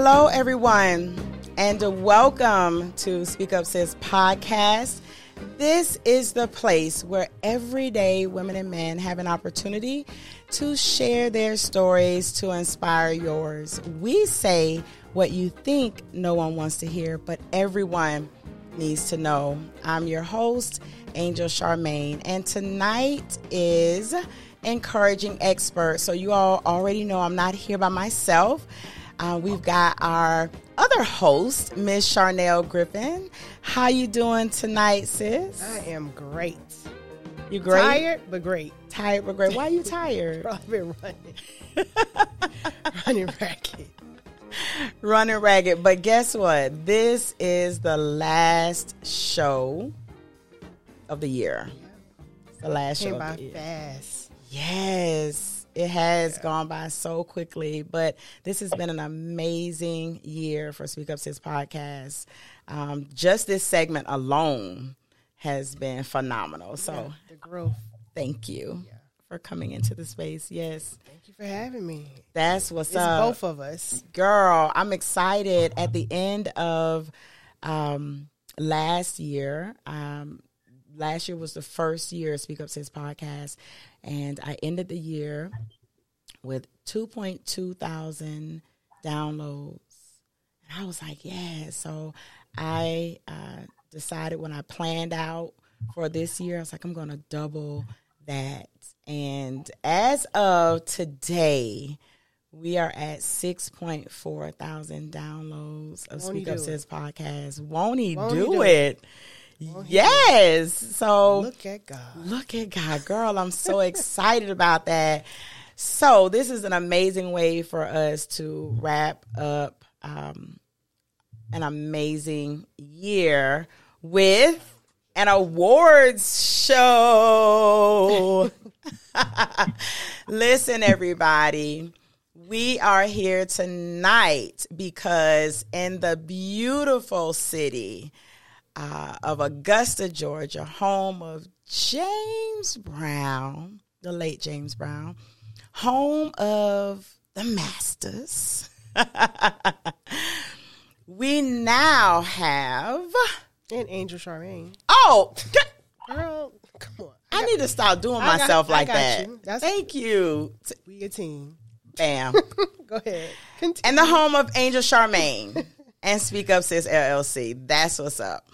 Hello, everyone, and welcome to Speak Up Sis podcast. This is the place where everyday women and men have an opportunity to share their stories to inspire yours. We say what you think no one wants to hear, but everyone needs to know. I'm your host, Angel Charmaine, and tonight is Encouraging Expert. So, you all already know I'm not here by myself. Uh, we've got our other host, Miss Charnell Griffin. How you doing tonight, sis? I am great. You great? Tired, but great. Tired but great. Why are you tired? I've been running, running ragged. Running ragged. But guess what? This is the last show of the year. It's the last Came show by of the year. fast. Yes. It has gone by so quickly, but this has been an amazing year for Speak Up Sis podcast. Um, just this segment alone has been phenomenal. So Yeah, the growth. thank you for coming into the space. Yes, Thank you for having me. that's what's It's up. both of us. Girl, I'm excited at the end of um, last year. Um, last year was the first year of Speak Up Sis podcast, and I ended the year with 2.2 thousand downloads. And I was like, yeah. So I uh, decided when I planned out for this year, I was like, I'm going to double that. And as of today, we are at 6.4 thousand downloads of Won't Speak Up Sis podcast. Won't he Won't he do, do it? Yes. So Look at God. Look at God, girl. I'm so excited about that. So, this is an amazing way for us to wrap up um, an amazing year with an awards show. Listen, everybody. We are here tonight because in the beautiful city uh, of Augusta, Georgia, home of James Brown, the late James Brown, home of the Masters. we now have. And Angel Charmaine. Oh, Girl, come on. I need to stop doing I got- myself I like got that. you. Thank you. We a team. Bam. Go ahead. Continue. and the home of Angel Charmaine and Speak Up Sis LLC. That's what's up.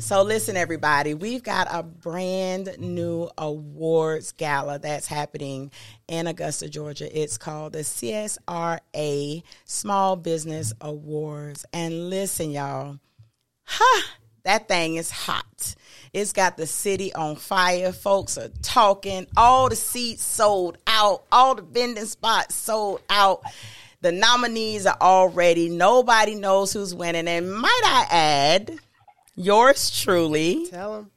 So listen, everybody, we've got a brand new awards gala that's happening in Augusta, Georgia. It's called the CSRA Small Business Awards. And listen, y'all, ha, that thing is hot. It's got the city on fire. Folks are talking. All the seats sold out. All the vending spots sold out. The nominees are already. Nobody knows who's winning. And might I add, yours truly, Tell him.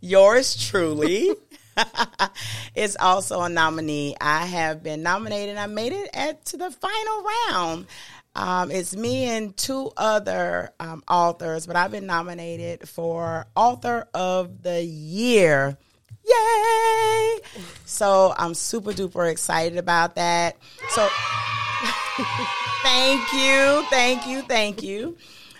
yours truly is also a nominee. I have been nominated. I made it at to the final round. Um, it's me and two other um, authors, but I've been nominated for Author of the Year. Yay! So I'm super duper excited about that. So thank you, thank you, thank you.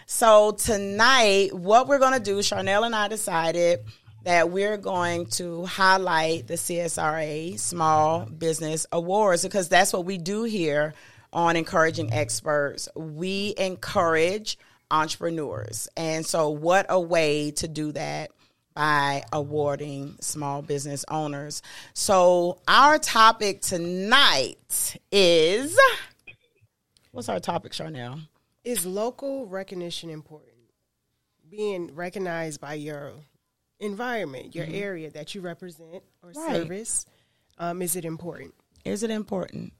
So tonight, what we're going to do, Charnell and I decided that we're going to highlight the CSRA Small Business Awards because that's what we do here on Encouraging Experts. We encourage entrepreneurs. And so, what a way to do that by awarding small business owners. So, our topic tonight is what's our topic, Charnell? Is local recognition important? Being recognized by your environment, your area that you represent or Mm-hmm. Right. service, um, is it important? Is it important?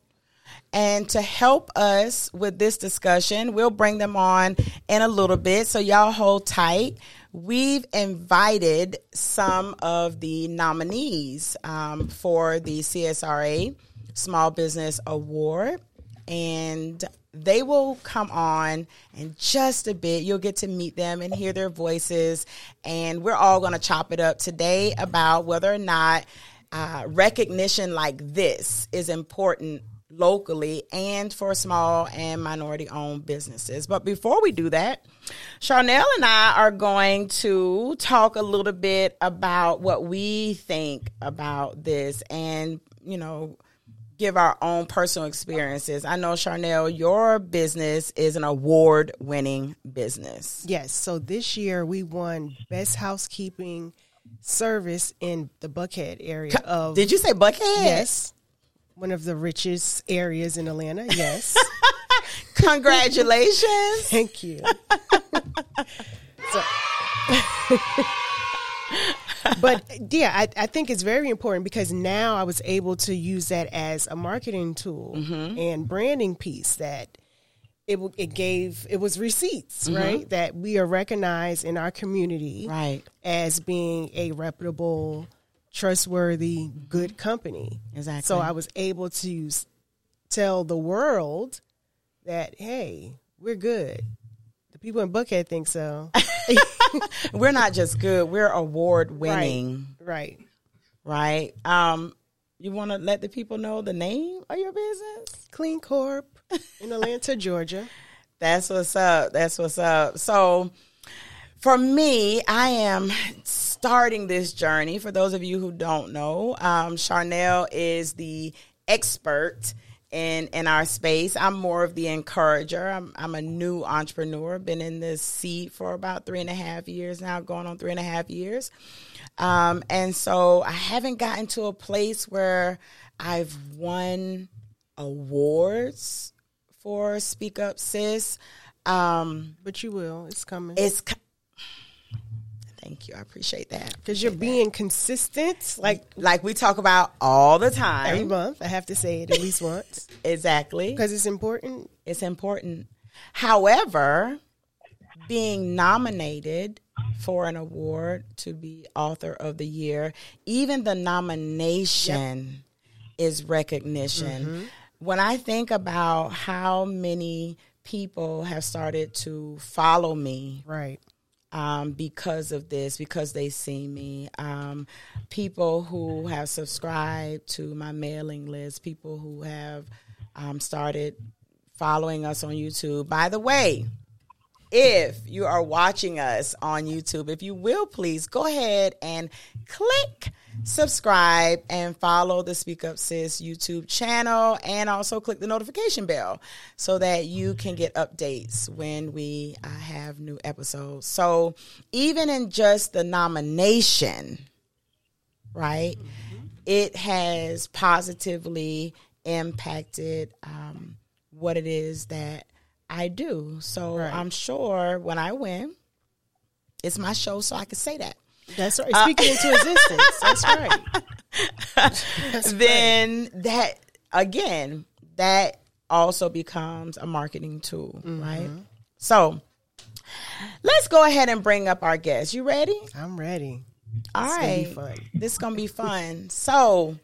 And to help us with this discussion, we'll bring them on in a little bit. So, y'all hold tight. We've invited some of the nominees um, for the CSRA Small Business Award, and they will come on in just a bit. You'll get to meet them and hear their voices, and we're all going to chop it up today about whether or not uh, recognition like this is important locally and for small and minority owned businesses. But before we do that, Charnell and I are going to talk a little bit about what we think about this and, you know, give our own personal experiences. I know Charnell, your business is an award winning business. Yes. So this year we won Best Housekeeping Service in the Buckhead area of Did you say Buckhead? Yes. One of the richest areas in Atlanta. Yes. Congratulations. Thank you. so, but yeah, I, I think it's very important because now I was able to use that as a marketing tool Mm-hmm. and branding piece that it it gave it was receipts right that we are recognized in our community Mm-hmm. Right. as being a reputable, trustworthy, good company. Exactly. So I was able to tell the world that hey, we're good. People in Buckhead think so. We're not just good, we're award winning. right. right? Um, you want to let the people know the name of your business? Clean Corp in Atlanta, Georgia. That's what's up. That's what's up. So, for me, I am starting this journey. For those of you who don't know, um, Charnell is the expert in in our space. I'm more of the encourager. I'm I'm a new entrepreneur. Been in this seat for about three and a half years now, going on three and a half years. Um, and so I haven't gotten to a place where I've won awards for Speak Up Sis. Um, But you will. It's coming. it's thank you. I appreciate that Because you're being consistent, like like we talk about all the time. every month. I have to say it at least once exactly. because it's important. It's important. However, being nominated for an award to be author of the year, even the nomination is recognition. Mm-hmm. When I think about how many people have started to follow me Right. Um, because of this, because they see me. Um, people who have subscribed to my mailing list, people who have um, started following us on YouTube. By the way, if you are watching us on YouTube, if you will please go ahead and click subscribe and follow the Speak Up Sis YouTube channel and also click the notification bell so that you can get updates when we uh, have new episodes. So, even in just the nomination, right, it has positively impacted um, what it is that I do. So, Right. I'm sure when I win, it's my show, so I can say that. That's right. Speaking into existence. That's right. then that again that also becomes a marketing tool Mm-hmm. right so let's go ahead and bring up our guest you ready I'm ready. all right this is gonna be fun so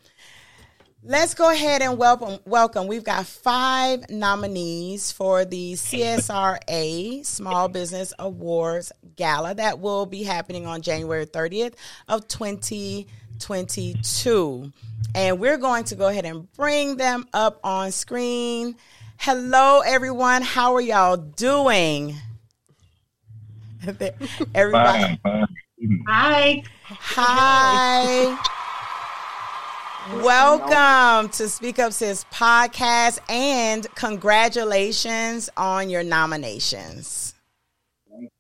let's go ahead and welcome welcome we've got five nominees for the csra small business awards gala that will be happening on january 30th of 2022 and we're going to go ahead and bring them up on screen hello everyone how are y'all doing everybody Fine, fine. Hi. Hi. Welcome to Speak Up Sis podcast and congratulations on your nominations.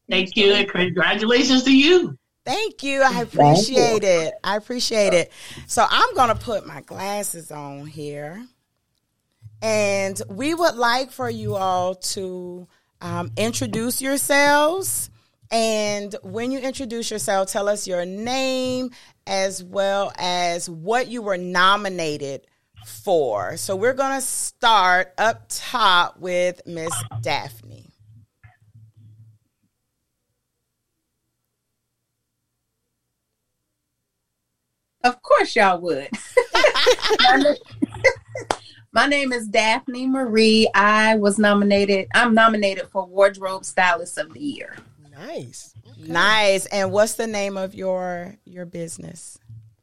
Thank you and congratulations to you. Thank you. I appreciate it. I appreciate it. So I'm going to put my glasses on here. And we would like for you all to um, introduce yourselves. And when you introduce yourself, tell us your name as well as what you were nominated for. So we're going to start up top with Miss Daphne. Of course, y'all would. my, name, is Daphne Marie. I was nominated. I'm nominated for Wardrobe Stylist of the Year. Nice. Nice. And what's the name of your your business?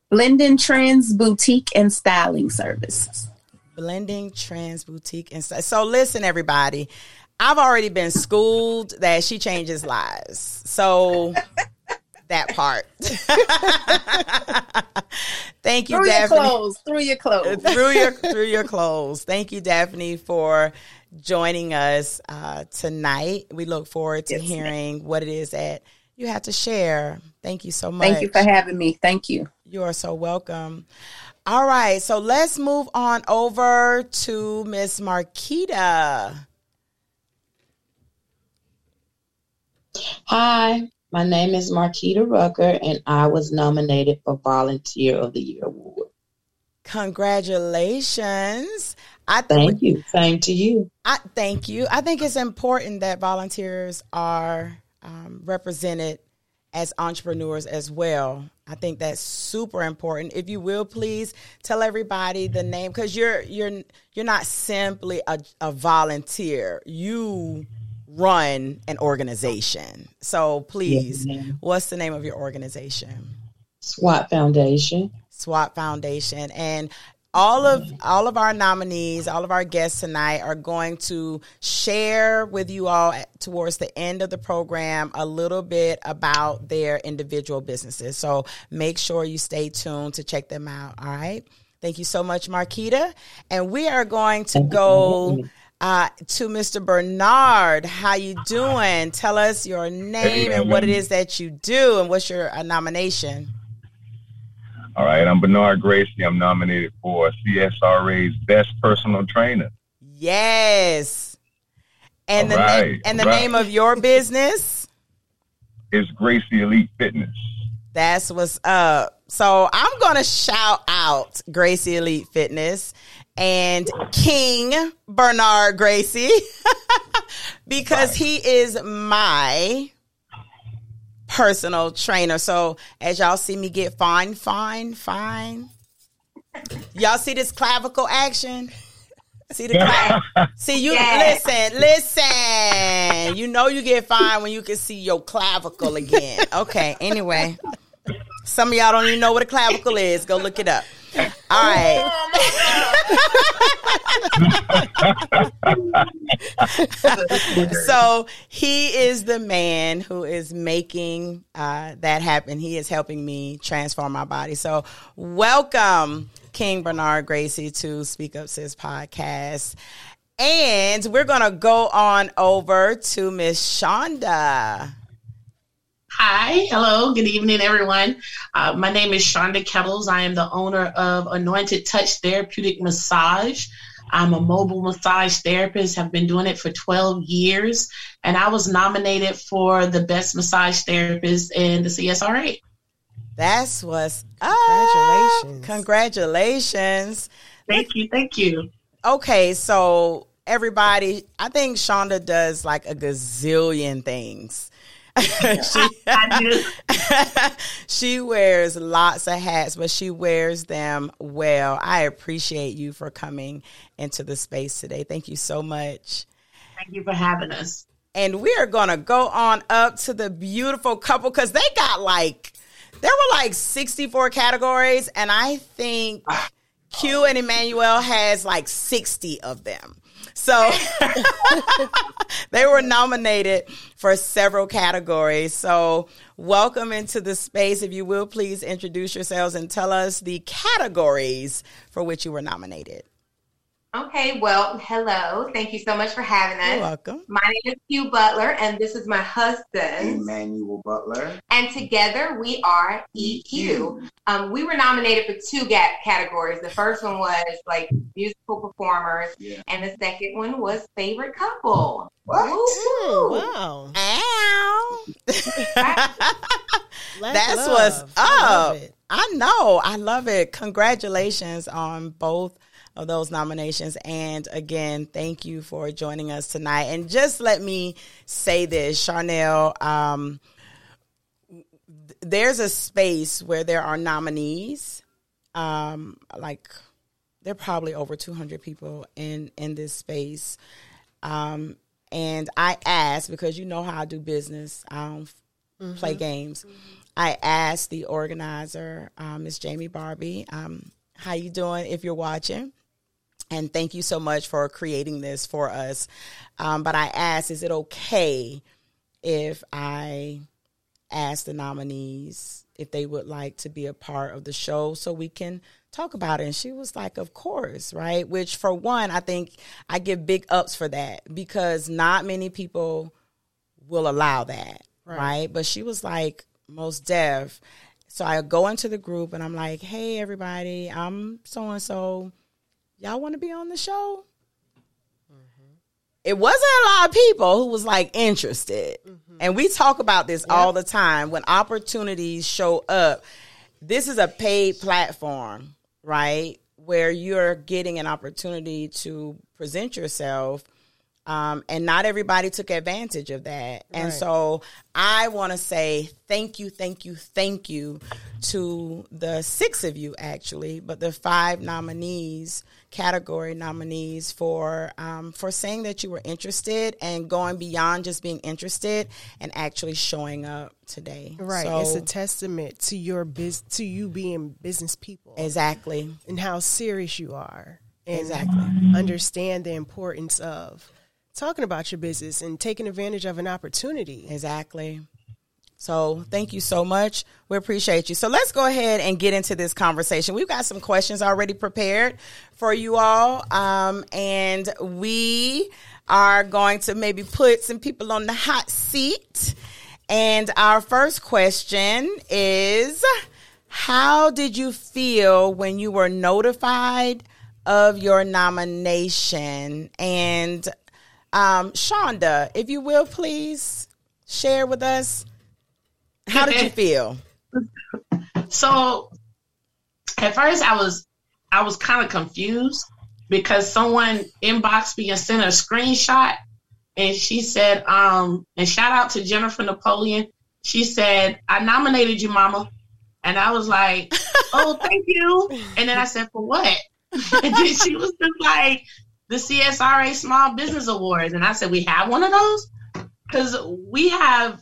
Blending Trends Boutique and Styling Services. Blending Trends Boutique and stuff. So listen, everybody. I've already been schooled that she changes lives. So that part. Thank you, through Daphne. your clothes. Through your clothes. through your through your clothes. Thank you, Daphne, for joining us uh, tonight. We look forward to Yes, hearing what it is that you have to share. Thank you so much. Thank you for having me. Thank you. You are so welcome. All right, so let's move on over to Miss Marquita. Hi, my name is Marquita Rucker, and I was nominated for Volunteer of the Year award. Congratulations. I Thank you. Same to you. I thank you. I think it's important that volunteers are um, represented as entrepreneurs as well. I think that's super important. If you will, please tell everybody the name because you're you're you're not simply a, a volunteer. You run an organization. So please, Yes, what's the name of your organization? SWAT Foundation. SWAT Foundation and all of all of our nominees, all of our guests tonight are going to share with you all at- towards the end of the program a little bit about their individual businesses. So make sure you stay tuned to check them out. All right. Thank you so much, Marquita. And we are going to Thank you for go uh, to Mr. Bernard. How you doing? Tell us your name and what it is that you do and what's your uh, nomination. All right, I'm Bernard Gracie. I'm nominated for CSRA's Best Personal Trainer. Yes. And the All na- right, and the right. name of your business? is Gracie Elite Fitness. That's what's up. So I'm gonna shout out Gracie Elite Fitness and King Bernard Gracie because he is my personal trainer. So as y'all see me get fine, fine, fine. Y'all see this clavicle action? See the clav- see you listen, listen. You know you get fine when you can see your clavicle again. Okay, anyway. Some of y'all don't even know what a clavicle is. Go look it up. All right. so he is the man who is making uh, that happen. He is helping me transform my body. So welcome, King Bernard Gracie, to Speak Up Sis podcast. And we're gonna go on over to Miss Shonda. Hi, hello, good evening, everyone. Uh, my name is Shonda Kettles. I am the owner of Anointed Touch Therapeutic Massage. I'm a mobile massage therapist, have been doing it for 12 years, and I was nominated for the best massage therapist in the CSRA. That's what's up. Congratulations. Congratulations. Thank you, thank you. Okay, so everybody, I think Shonda does like a gazillion things. she, she wears lots of hats, but she wears them well. I appreciate you for coming into the space today. Thank you so much. Thank you for having us. And we are going to go on up to the beautiful couple because they got like, there were like 64 categories, and I think Q and Emmanuel has like 60 of them. So they were nominated for several categories. So, welcome into the space. If you will, please introduce yourselves and tell us the categories for which you were nominated. Okay, well, hello. Thank you so much for having us. You're us. welcome. My name is Q Butler, and this is my husband. Emmanuel Butler. And together we are EQ. Um, we were nominated for two ga- categories. The first one was like musical performers, Yeah. and the second one was favorite couple. What? Woo-hoo. Wow. Ow. That's love. what's I love up. it. I know. I love it. Congratulations on both of those nominations. And again, thank you for joining us tonight. And just let me say this, Charnell, um, there's a space where there are nominees. Um, like there are probably over 200 people in in this space. Um, and I asked because you know how I do business. I don't f- play games. I asked the organizer, um, Miss Jamie Barbie, um, how you doing if you're watching? And thank you so much for creating this for us. Um, but I asked, is it okay if I ask the nominees if they would like to be a part of the show so we can talk about it? And she was like, of course, right? Which, for one, I think I give big ups for that because not many people will allow that, right? right? But she was like, most deaf. So I go into the group and I'm like, hey, everybody, I'm so and so y'all want to be on the show? Mm-hmm. It wasn't a lot of people who was like interested. Mm-hmm. And we talk about this yep. all the time when opportunities show up. This is a paid platform, right? Where you're getting an opportunity to present yourself um, and not everybody took advantage of that. And so I want to say thank you, thank you, thank you to the six of you, actually, but the five nominees, category nominees, for um, for saying that you were interested and going beyond just being interested and actually showing up today. Right, so, it's a testament to your biz- to you being business people, exactly, and how serious you are. And exactly. Understand the importance of talking about your business and taking advantage of an opportunity. Exactly. So thank you so much. We appreciate you. So let's go ahead and get into this conversation. We've got some questions already prepared for you all. Um, and we are going to maybe put some people on the hot seat. And our first question is How did you feel when you were notified of your nomination? And um, Shonda, if you will, please share with us how did you feel? So, at first, I was I was kind of confused because someone inboxed me and sent a screenshot, and she said, um, and shout out to Jennifer Napoleon. She said, "I nominated you, Mama," and I was like, "Oh, thank you." And then I said, "For what?" and then she was just like, the CSRA Small Business Awards, and I said we have one of those because we have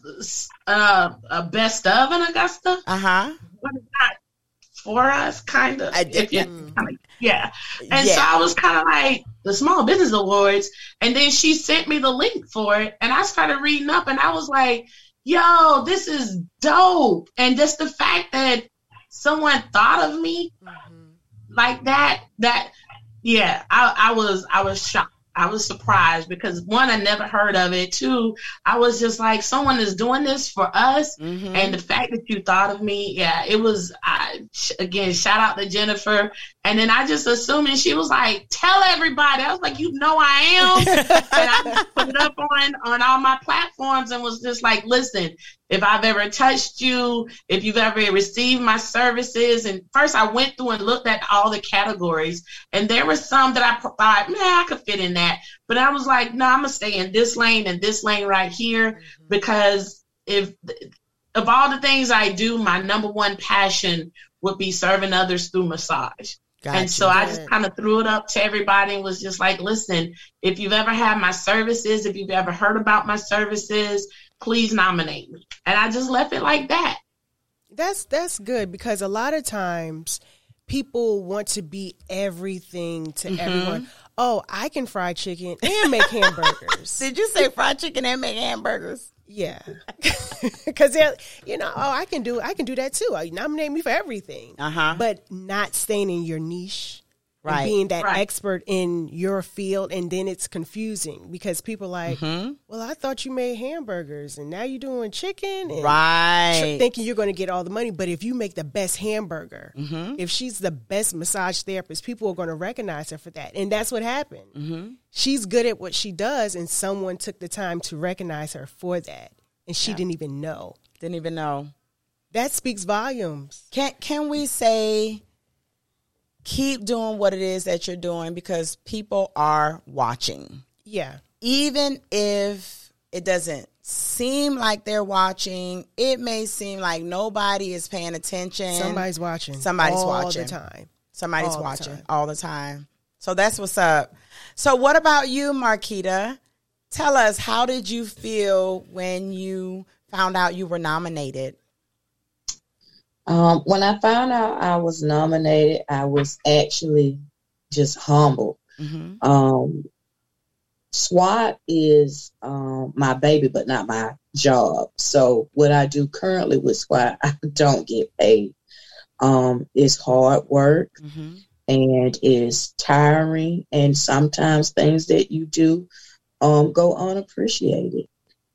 uh, a best of in Augusta. Uh huh. But it's not for us, kind of. yeah. And yeah. so I was kind of like the Small Business Awards, and then she sent me the link for it, and I started reading up, and I was like, "Yo, this is dope!" And just the fact that someone thought of me mm-hmm. like that, that yeah, I, I was I was shocked. I was surprised because one, I never heard of it. Two, I was just like, someone is doing this for us, mm-hmm. and the fact that you thought of me, yeah, it was. I again, shout out to Jennifer, and then I just assuming she was like, tell everybody. I was like, you know, I am, and I put it up on on all my platforms and was just like, listen, if I've ever touched you, if you've ever received my services. And first, I went through and looked at all the categories, and there were some that I thought, man, I could fit in that. But I was like, no, I'm gonna stay in this lane and this lane right here mm-hmm. because if of all the things I do, my number one passion would be serving others through massage. Gotcha. And so I just kind of threw it up to everybody and was just like, listen, if you've ever had my services, if you've ever heard about my services, please nominate me. And I just left it like that. That's that's good because a lot of times people want to be everything to mm-hmm. everyone. Oh, I can fry chicken and make hamburgers. Did you say fried chicken and make hamburgers? Yeah, because you know oh I can do I can do that too. You nominate me for everything, uh huh. But not staying in your niche right. being that right. expert in your field and then it's confusing because people like mm-hmm. well i thought you made hamburgers and now you're doing chicken right thinking you're going to get all the money but if you make the best hamburger mm-hmm. if she's the best massage therapist people are going to recognize her for that and that's what happened mm-hmm. she's good at what she does and someone took the time to recognize her for that and she yeah. didn't even know didn't even know that speaks volumes can can we say keep doing what it is that you're doing because people are watching. Yeah. Even if it doesn't seem like they're watching, it may seem like nobody is paying attention. Somebody's watching. Somebody's all watching. All the time. Somebody's all watching the all the time. So that's what's up. So what about you, Marquita? Tell us how did you feel when you found out you were nominated? Um, when I found out I was nominated, I was actually just humbled Mm-hmm. Um, SWAT is um, my baby, but not my job. So what I do currently with SWAT, I don't get paid. Um, it's hard work Mm-hmm. and it's tiring, and sometimes things that you do um, go unappreciated.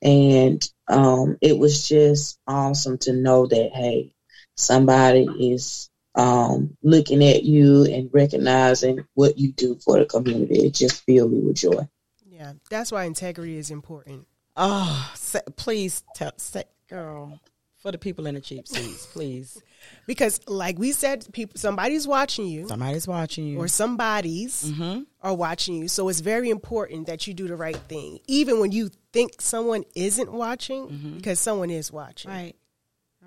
And um, it was just awesome to know that hey, somebody is um, looking at you and recognizing what you do for the community. It just fills me with joy. Yeah, that's why integrity is important. Oh, say, please tell, say, girl, for the people in the cheap seats, please. Because, like we said, people somebody's watching you, Somebody's watching you. or somebody's mm-hmm. are watching you. So it's very important that you do the right thing, even when you think someone isn't watching, because someone is watching. Right,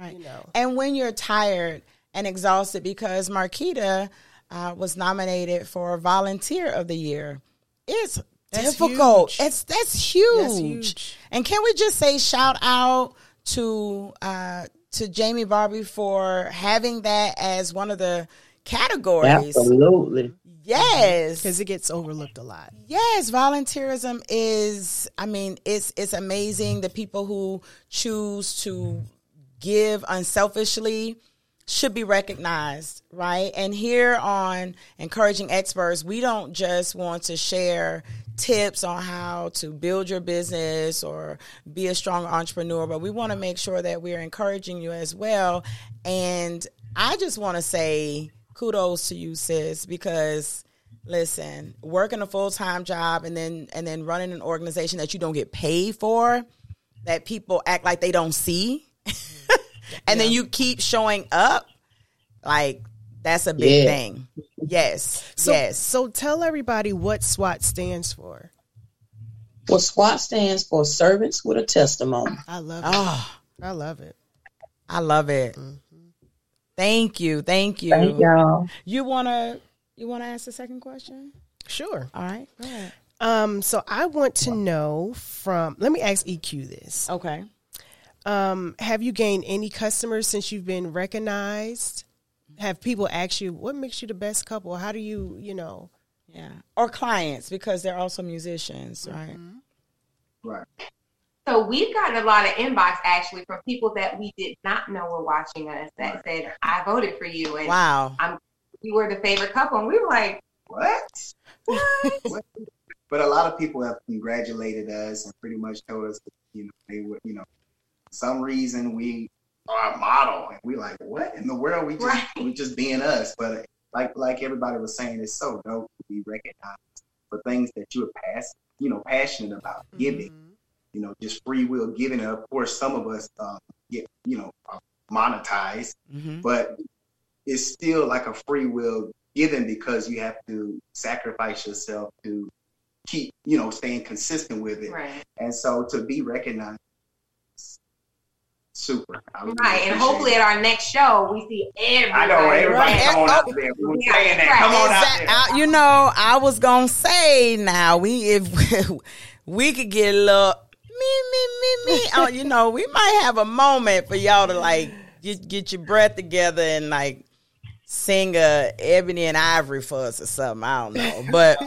right. You know. And when you're tired and exhausted, because Marquita uh, was nominated for Volunteer of the Year, it's That's difficult. huge. It's that's huge. That's huge. And can we just say shout out to uh, to Jamie Barbie for having that as one of the categories? Absolutely. Yes, Because it gets overlooked a lot. Yes, volunteerism is I mean, it's it's amazing the people who choose to give unselfishly should be recognized, right? And here on encouraging experts, we don't just want to share tips on how to build your business or be a strong entrepreneur, but we want to make sure that we're encouraging you as well. And I just want to say kudos to you, sis, because listen, working a full time job and then and then running an organization that you don't get paid for, that people act like they don't see, and then you keep showing up, like that's a big Yeah. thing. Yes, So, yes. so tell everybody what SWAT stands for. Well, SWAT stands for Servants with a Testimony. I love it. Oh, I love it. I love it. Thank you, thank you. Thank y'all. You wanna you wanna ask the second question? Sure. All right, go ahead. Um, so I want to know from. Let me ask EQ this. Okay. Um, have you gained any customers since you've been recognized? Have people asked you what makes you the best couple? How do you, you know? Yeah, or clients because they're also musicians, right? Right. So we've gotten a lot of inbox actually from people that we did not know were watching us that said, "I voted for you," and Wow. you were the favorite couple, and we were like, What? What? but a lot of people have congratulated us and pretty much told us, you know, they were, you know, for some reason we are a model, and we like, what in the world? We just Right. we just being us. But like like everybody was saying, it's so dope to be recognized for things that you're past, you know, passionate about giving. You know, just free will giving. And of course, some of us um, get, you know, monetized Mm-hmm. but it's still like a free will given because you have to sacrifice yourself to keep, you know, staying consistent with it. right, And so to be recognized, super. I really right, and hopefully it. at our next show we see everybody. I know everybody. Right. Come on out Oh. there. We were Yeah, saying that. right. Come on out there. I- you know, I was gonna say now we if we could get a little me me me me. Oh, you know, we might have a moment for y'all to like get get your breath together and like sing a Ebony and Ivory for us or something. I don't know, but.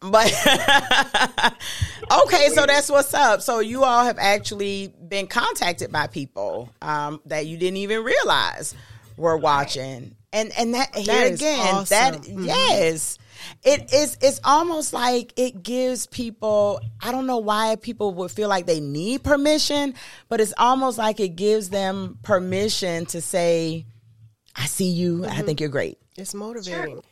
But okay, so that's what's up. So you all have actually been contacted by people um, that you didn't even realize were watching, and and that, here is again, awesome. that Mhm. yes, it is. It's almost like it gives people. I don't know why people would feel like they need permission, but it's almost like it gives them permission to say, "I see you. I think you're great." It's motivating.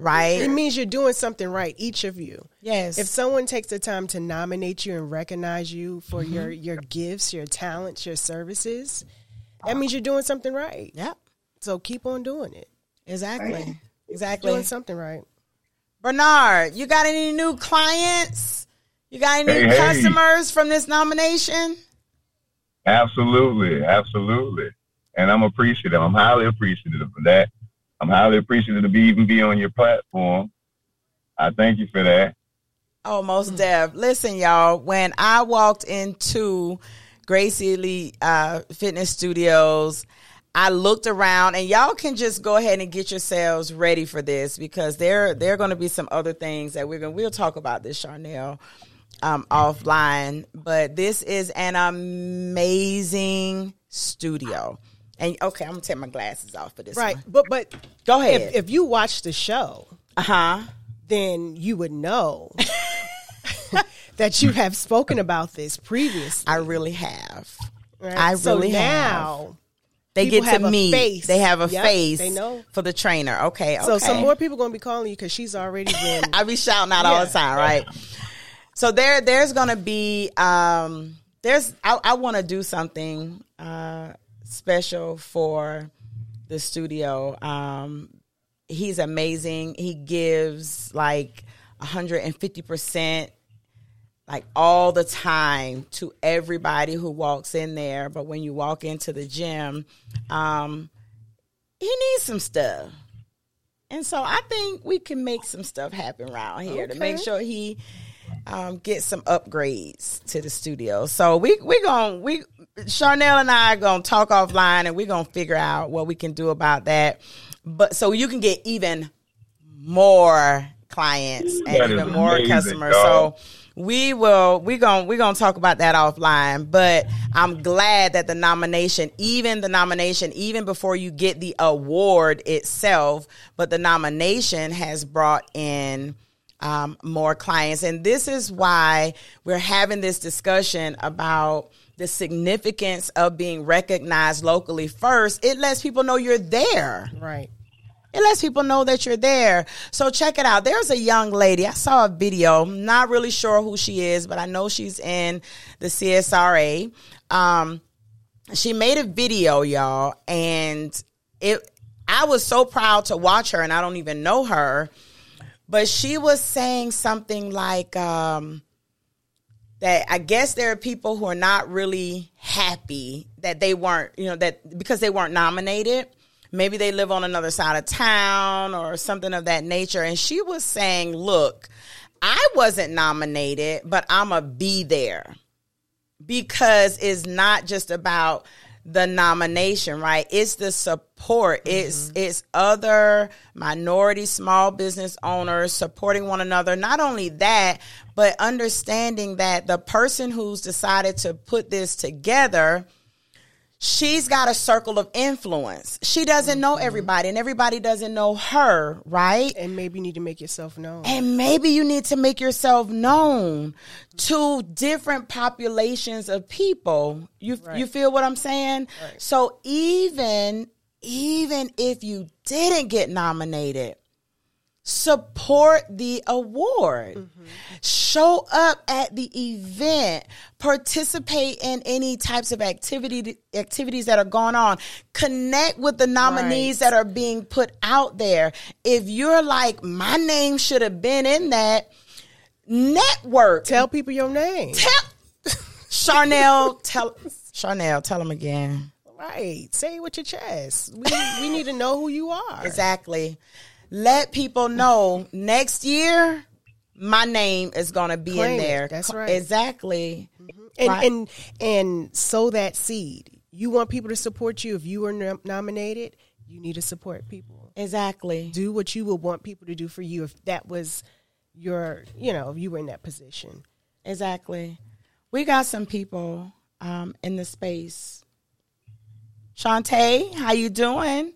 Right? It means you're doing something right, each of you. yes. If someone takes the time to nominate you and recognize you for Mm-hmm. your your gifts, your talents, your services, that means you're doing something right. yep. So keep on doing it. Exactly. Exactly. Doing something right. Bernard, you got any new clients? You got any Hey, new hey. customers from this nomination? Absolutely, absolutely. And I'm appreciative. I'm highly appreciative of that. I'm highly appreciative to be even be on your platform. I thank you for that. Oh, most deaf. Listen, y'all, when I walked into Gracie Elite uh, Fitness Studios, I looked around and y'all can just go ahead and get yourselves ready for this because there there are going to be some other things that we're going we'll talk about this Charnell um, offline, but this is an amazing studio. And okay, I'm gonna take my glasses off for this. Right, one. but but Go ahead. if, if you watch the show, uh huh. then you would know that you have spoken about this previously. I really have. right? I so really have. now, They get to face. They have a Yep, face. they know. for the trainer. Okay. Okay. so some more people going to be calling you because she's already been. I be shouting out all the time, right? So there, there's gonna be, um, there's, I, I want to do something uh, special for the studio. Um, he's amazing. He gives like 150 percent, like all the time to everybody who walks in there. But when you walk into the gym, um, he needs some stuff. And so I think we can make some stuff happen around here to make sure he um, gets some upgrades to the studio. So we we gonna we Charnell and I are gonna talk offline and we're gonna figure out what we can do about that. But so you can get even more clients and even more amazing, customers. dog. So we will we gonna we going to talk about that offline but i'm glad that the nomination even the nomination even before you get the award itself but the nomination has brought in um, more clients and this is why we're having this discussion about the significance of being recognized locally first it lets people know you're there right. it lets people know that you're there. So check it out. There's a young lady. I saw a video. I'm Not really sure who she is, but I know she's in the CSRA. Um, she made a video, y'all, and it. I was so proud to watch her, and I don't even know her, but she was saying something like um, that. I guess there are people who are not really happy that they weren't, you know, that because they weren't nominated maybe they live on another side of town or something of that nature. And she was saying, look, I wasn't nominated, but I'm a be there because it's not just about the nomination, right? It's the support. It's mm-hmm. it's other minority small business owners supporting one another. Not only that, but understanding that the person who's decided to put this together she's got a circle of influence. She doesn't know mm-hmm. everybody, and everybody doesn't know her, right? And maybe you need to make yourself known. And maybe you need to make yourself known to different populations of people. You you feel what I'm saying? So even even if you didn't get nominated, support the award. Mm-hmm. Show up at the event. Participate in any types of activity activities that are going on. Connect with the nominees Right. that are being put out there. If you're like, my name should have been in that, network. Tell people your name. Tell Charnell, tell Charnell, tell them again. Right. Say it with your chest. We we need to know who you are. Exactly. Let people know next year my name is going to be Claim in it. there. That's right. Exactly. And Right. and and sow that seed. You want people to support you. If you were nom- nominated, you need to support people. Exactly. Do what you would want people to do for you if that was your, you know, if you were in that position. Exactly. We got some people um, in the space. Shantae, how you doing?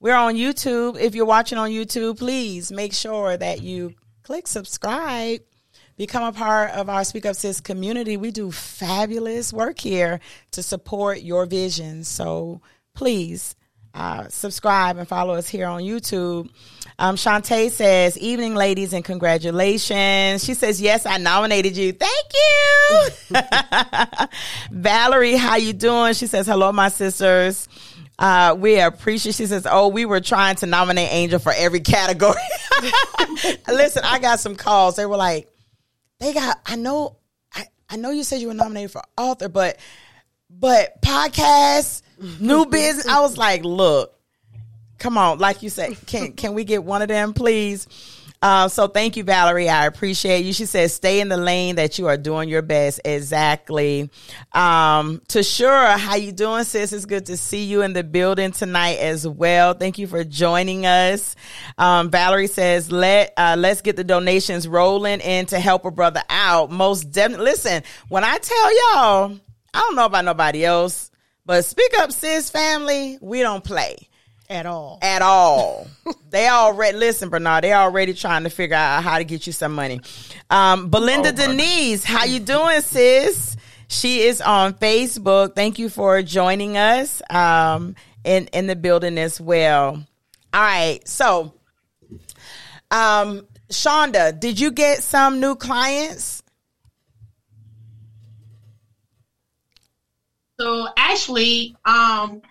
We're on YouTube. If you're watching on YouTube, please make sure that you click subscribe. Become a part of our Speak Up Sis community. We do fabulous work here to support your vision. So please uh, subscribe and follow us here on YouTube. Um, Shantae says, "Evening, ladies, and congratulations." She says, "Yes, I nominated you. Thank you." Valerie, how you doing? She says, "Hello, my sisters." Uh, we appreciate. She says, "Oh, we were trying to nominate Angel for every category." Listen, I got some calls. They were like, "They got. I know. I, I know you said you were nominated for author, but but podcast, new business." I was like, "Look, come on, like you said, can can we get one of them, please?" Uh, so thank you, Valerie. I appreciate you. She says, stay in the lane that you are doing your best. Exactly. Um, to sure, how you doing, sis? It's good to see you in the building tonight as well. Thank you for joining us. Um, Valerie says, let, uh, let's get the donations rolling in to help a brother out. Most definitely. Listen, when I tell y'all, I don't know about nobody else, but speak up, sis family. We don't play at all. At all. they already listen, Bernard. They already trying to figure out how to get you some money. Um, Belinda oh, Denise, how you doing, sis? She is on Facebook. Thank you for joining us um, in in the building as well. All right, so um, Shonda, did you get some new clients? So actually, um,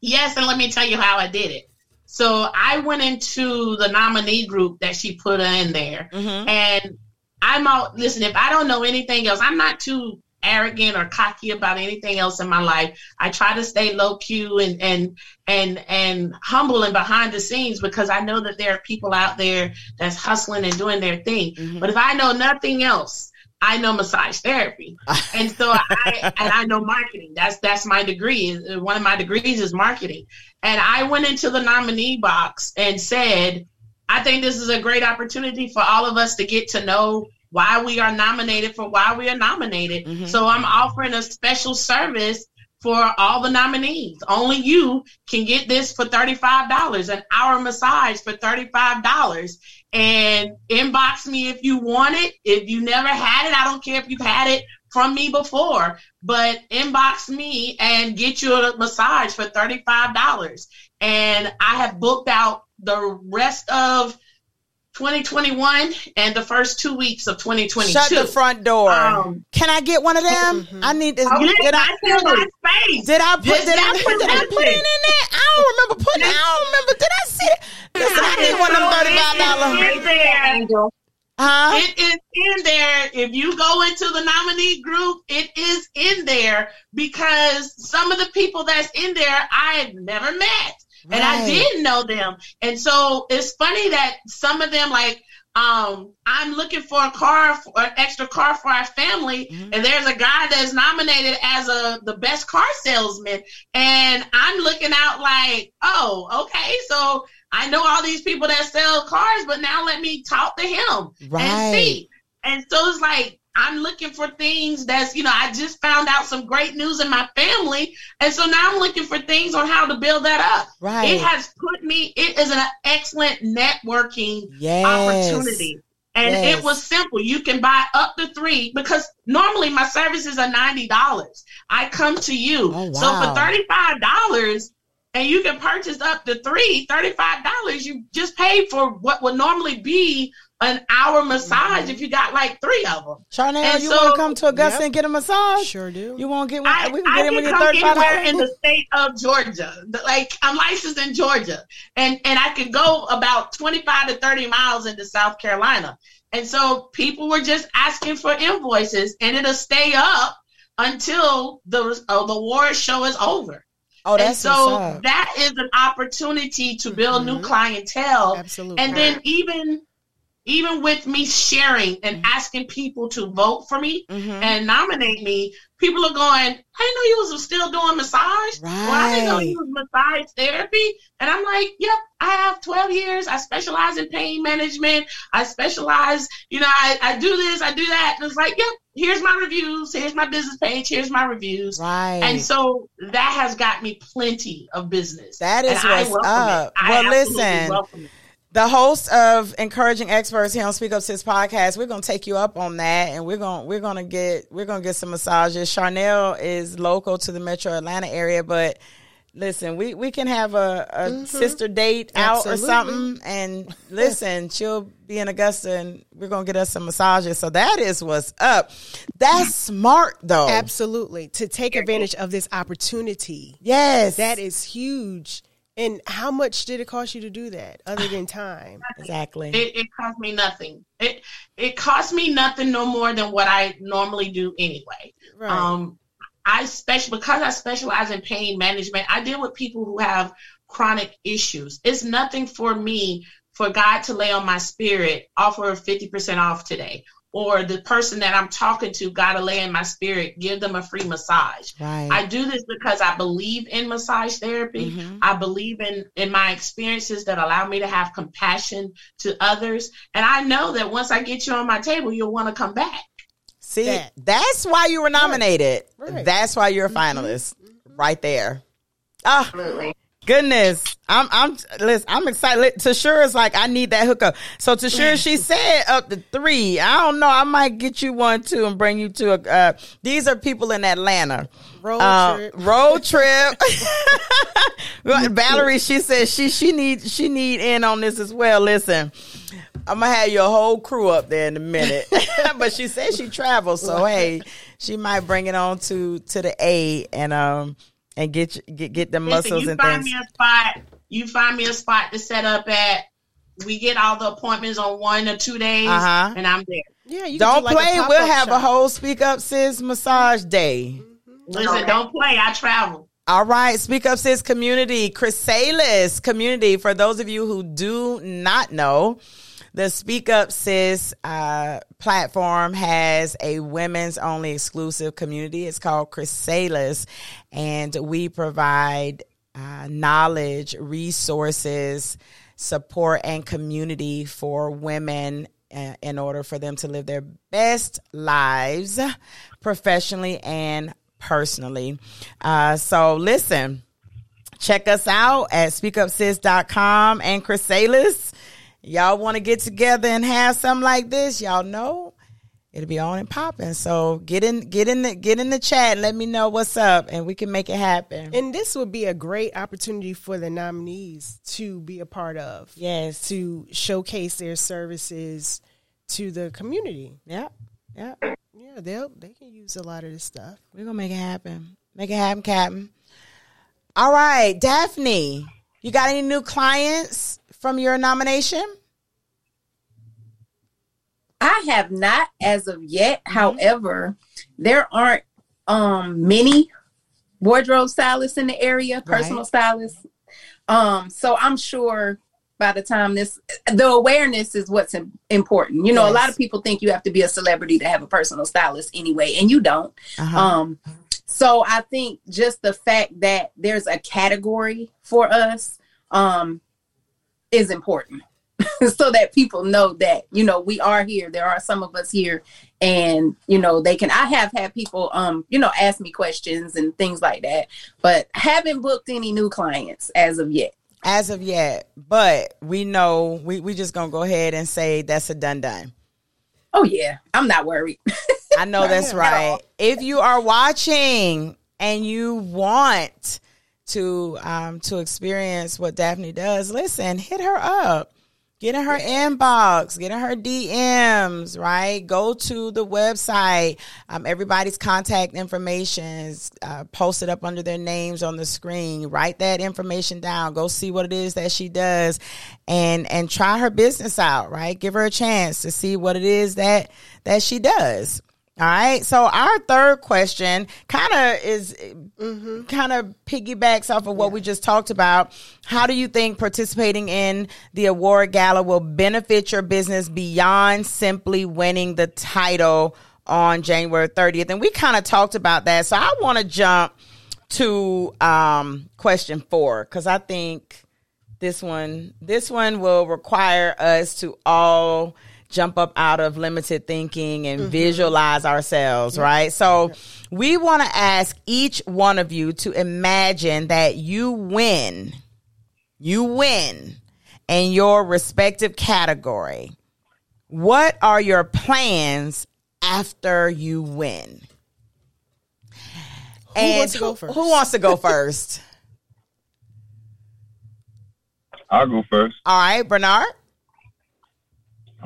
Yes, and let me tell you how I did it. So I went into the nominee group that she put in there, mm-hmm. and I'm out. Listen, if I don't know anything else, I'm not too arrogant or cocky about anything else in my life. I try to stay low key and and and and humble and behind the scenes because I know that there are people out there that's hustling and doing their thing. Mm-hmm. But if I know nothing else, I know massage therapy, and so I and I know marketing. That's that's my degree. One of my degrees is marketing, and I went into the nominee box and said, "I think this is a great opportunity for all of us to get to know why we are nominated for why we are nominated." Mm-hmm. So I'm offering a special service for all the nominees. Only you can get this for $35, an hour massage for $35 and inbox me if you want it. If you never had it, I don't care if you've had it from me before, but inbox me and get you a massage for $35. And I have booked out the rest of 2021 and the first two weeks of 2022. Shut the front door. Um, Can I get one of them? Mm-hmm. I need this. Okay, did I, I space. Did I put? Just did I put? Did I put it in there? I don't remember putting. it. I don't remember. Did I see it? Listen, I need one of them thirty-five dollars. Huh? It is in there. If you go into the nominee group, it is in there because some of the people that's in there I have never met. Right. And I didn't know them. And so it's funny that some of them, like, um, I'm looking for a car, for an extra car for our family, mm-hmm. and there's a guy that's nominated as a the best car salesman, and I'm looking out like, oh, okay, so I know all these people that sell cars, but now let me talk to him right. and see. And so it's like I'm looking for things that's, you know, I just found out some great news in my family. And so now I'm looking for things on how to build that up. Right. It has put me, it is an excellent networking yes. opportunity. And yes. it was simple. You can buy up to three because normally my services are $90. I come to you. Oh, wow. So for $35, and you can purchase up to three, $35, you just paid for what would normally be an hour massage mm-hmm. if you got like three of them. Charnell, and you so, want to come to Augusta yep. and get a massage? Sure do. You want to get one? I, we can get I can come anywhere in the state of Georgia. Like I'm licensed in Georgia, and and I could go about 25 to 30 miles into South Carolina. And so people were just asking for invoices, and it'll stay up until the uh, the award show is over. Oh, that's and so that is an opportunity to build mm-hmm. new clientele. Absolutely. And then even even with me sharing and mm-hmm. asking people to vote for me mm-hmm. and nominate me, people are going, I didn't know you was still doing massage. Right. Well, I didn't know you was massage therapy. And I'm like, yep, I have 12 years. I specialize in pain management. I specialize, you know, I, I do this, I do that. And it's like, yep, here's my reviews. Here's my business page. Here's my reviews. Right. And so that has got me plenty of business. That is and what's up. Well, listen the host of encouraging experts here on Speak Up Sis podcast, we're gonna take you up on that, and we're gonna we're gonna get we're gonna get some massages. Charnell is local to the Metro Atlanta area, but listen, we we can have a, a mm-hmm. sister date out Absolutely. or something, and listen, she'll be in Augusta, and we're gonna get us some massages. So that is what's up. That's smart, though. Absolutely, to take advantage of this opportunity. Yes, that is huge. And how much did it cost you to do that, other than time? exactly. It, it cost me nothing. It it cost me nothing no more than what I normally do anyway. Right. Um, I special because I specialize in pain management. I deal with people who have chronic issues. It's nothing for me for God to lay on my spirit, offer 50% off today. Or the person that I'm talking to, God to lay in my spirit, give them a free massage. Right. I do this because I believe in massage therapy. Mhm. I believe in in my experiences that allow me to have compassion to others. And I know that once I get you on my table, you'll want to come back. See, That. that's why you were nominated. Right. That's why you're a finalist, right there. Ah, Absolutely. Goodness, I'm I'm listen, I'm excited. Tashura is like, I need that hookup. So Tashura, she said up to three. I don't know. I might get you one too and bring you to a. Uh, these are people in Atlanta. Road Uh, trip. road trip. Valerie, she said she she need she need in on this as well. Listen, I'm gonna have your whole crew up there in a minute. but she said she travels, so hey, she might bring it on to to the A and um and get get get the Listen, muscles you and find things. me a spot. You find me a spot to set up at. We get all the appointments on one or two days, Uh-huh. and I'm there. Yeah, you Don't do like play. pop-up We'll have a whole Speak Up Sis massage day. Listen, Okay. don't play. I travel. All right, Speak Up Sis community, Chrysalis community. For those of you who do not know, the Speak Up Sis uh, platform has a women's only exclusive community. It's called Chrysalis, and we provide uh, knowledge, resources, support, and community for women uh, in order for them to live their best lives professionally and personally. Uh, so listen, check us out at speakupsis.com and Chrysalis. Y'all want to get together and have something like this? Y'all know it'll be on and popping. So get in, get in the, get in the chat. Let me know what's up, and we can make it happen. And this would be a great opportunity for the nominees to be a part of. yes. To showcase their services to the community. Yep. Yep. Yeah, they'll they can use a lot of this stuff. We're gonna make it happen. Make it happen, Captain. All right, Daphne. You got any new clients from your nomination? I have not as of yet. However, there aren't um many wardrobe stylists in the area, personal stylists. Um, so I'm sure by the time this the awareness is what's important. You know, a lot of people think you have to be a celebrity to have a personal stylist anyway, and you don't. Uh-huh. Um, so I think just the fact that there's a category for us um, is important, so that people know that you know we are here. There are some of us here, and you know they can. I have had people, um, you know, ask me questions and things like that, but haven't booked any new clients as of yet. As of yet, but we know we we just gonna go ahead and say that's a done done. Oh yeah, I'm not worried. I know that's right. If you are watching and you want to um to experience what Daphne does, listen, hit her up. Get in her inbox, get in her DMs, right? Go to the website. Um, everybody's contact information is uh, posted up under their names on the screen. Write that information down. Go see what it is that she does, and and try her business out. Right? Give her a chance to see what it is that that she does. All right. So our third question kind of is kind of piggybacks off of what we just talked about. How do you think participating in the award gala will benefit your business beyond simply winning the title on January 30th? And we kind of talked about that. So I want to jump to um, question four because I think this one this one will require us to all jump up out of limited thinking and mm-hmm. visualize ourselves right? So we want to ask each one of you to imagine that you win. You win in your respective category. What are your plans after you win? Who wants to go first? who wants to go first? I'll go first. all right bernard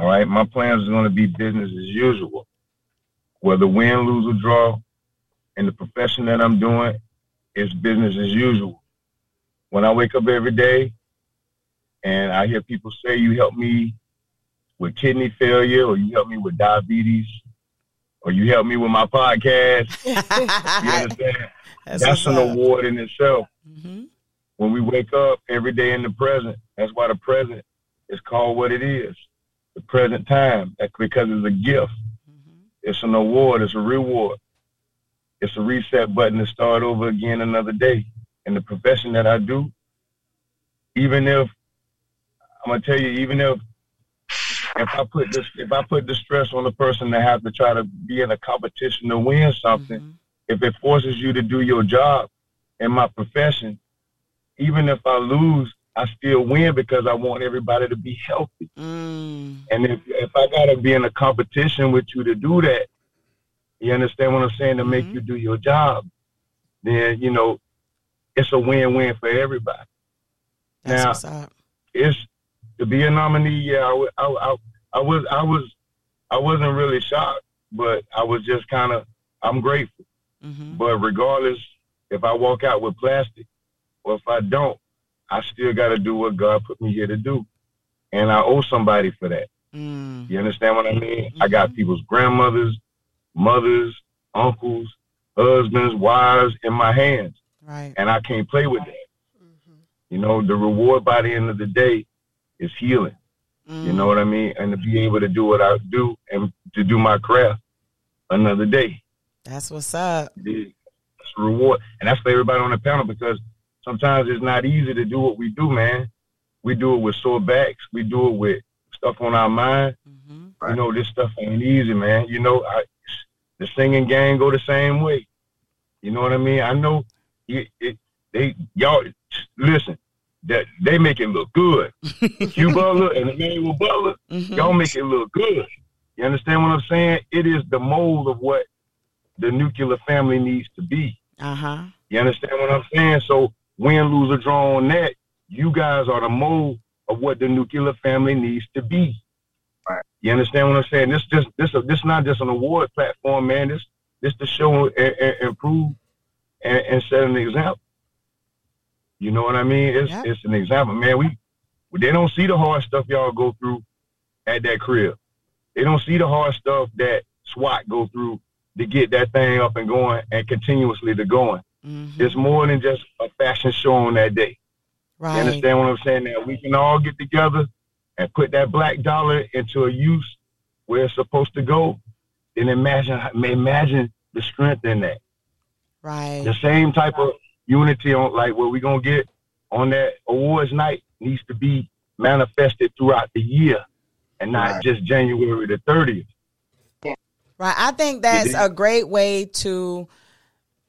All right, my plans are going to be business as usual. Whether win, lose, or draw, in the profession that I'm doing, it's business as usual. When I wake up every day and I hear people say, You help me with kidney failure, or you help me with diabetes, or you help me with my podcast, you understand? That's, That's an up. award in itself. Mhm. When we wake up every day in the present, that's why the present is called what it is. The present time. Because it's a gift. It's an award. It's a reward. It's a reset button to start over again another day. In the profession that I do, even if I'm gonna tell you, even if if I put this if I put the stress on the person to have to try to be in a competition to win something, Mhm. if it forces you to do your job in my profession, even if I lose, I still win because I want everybody to be healthy. Mm. And if if I gotta be in a competition with you to do that, you understand what I'm saying, to make Mhm. you do your job, then you know it's a win-win for everybody. That's Now- It's to be a nominee. Yeah, I, I, I, I was I was I wasn't really shocked, but I was just kind of I'm grateful. hmm But regardless, if I walk out with plastic or if I don't, I still got to do what God put me here to do, and I owe somebody for that. Mm. You understand what I mean? I got mm-hmm. people's grandmothers, mothers, uncles, husbands, wives in my hands, Right. and I can't play with that. Mm-hmm. You know, the reward by the end of the day is healing. You know mm. what I mean? And to be able to do what I do and to do my craft another day. That's what's up. It's a reward. And that's for everybody on the panel because sometimes it's not easy to do what we do, man. We do it with sore backs. We do it with stuff on our mind. hmm You know, this stuff ain't easy, man. You know, I, the singing gang go the same way. You know what I mean? I know it, it, they y'all listen. That they make it look good. Q Butler and Emmanuel Butler, hmm y'all make it look good. You understand what I'm saying? It is the mold of what the nuclear family needs to be. Uh huh. You understand what I'm saying? So win, lose, or draw on that, you guys are the mold of what the nuclear family needs to be. Right. You understand what I'm saying? This just this this not just an award platform, man. This this to show and, and, and prove and, and set an example. You know what I mean? It's Yep. it's an example, man. We they don't see the hard stuff y'all go through at that crib. They don't see the hard stuff that SWAT go through to get that thing up and going and continuously to going. Hmm It's more than just a fashion show on that day. You understand what I'm saying? That we can all get together and put that black dollar into a use where it's supposed to go. Then imagine, imagine the strength in that. Right. The same type of unity on like what we're gonna get on that awards night needs to be manifested throughout the year and not Right. just January the 30th. Right. I think that's a great way to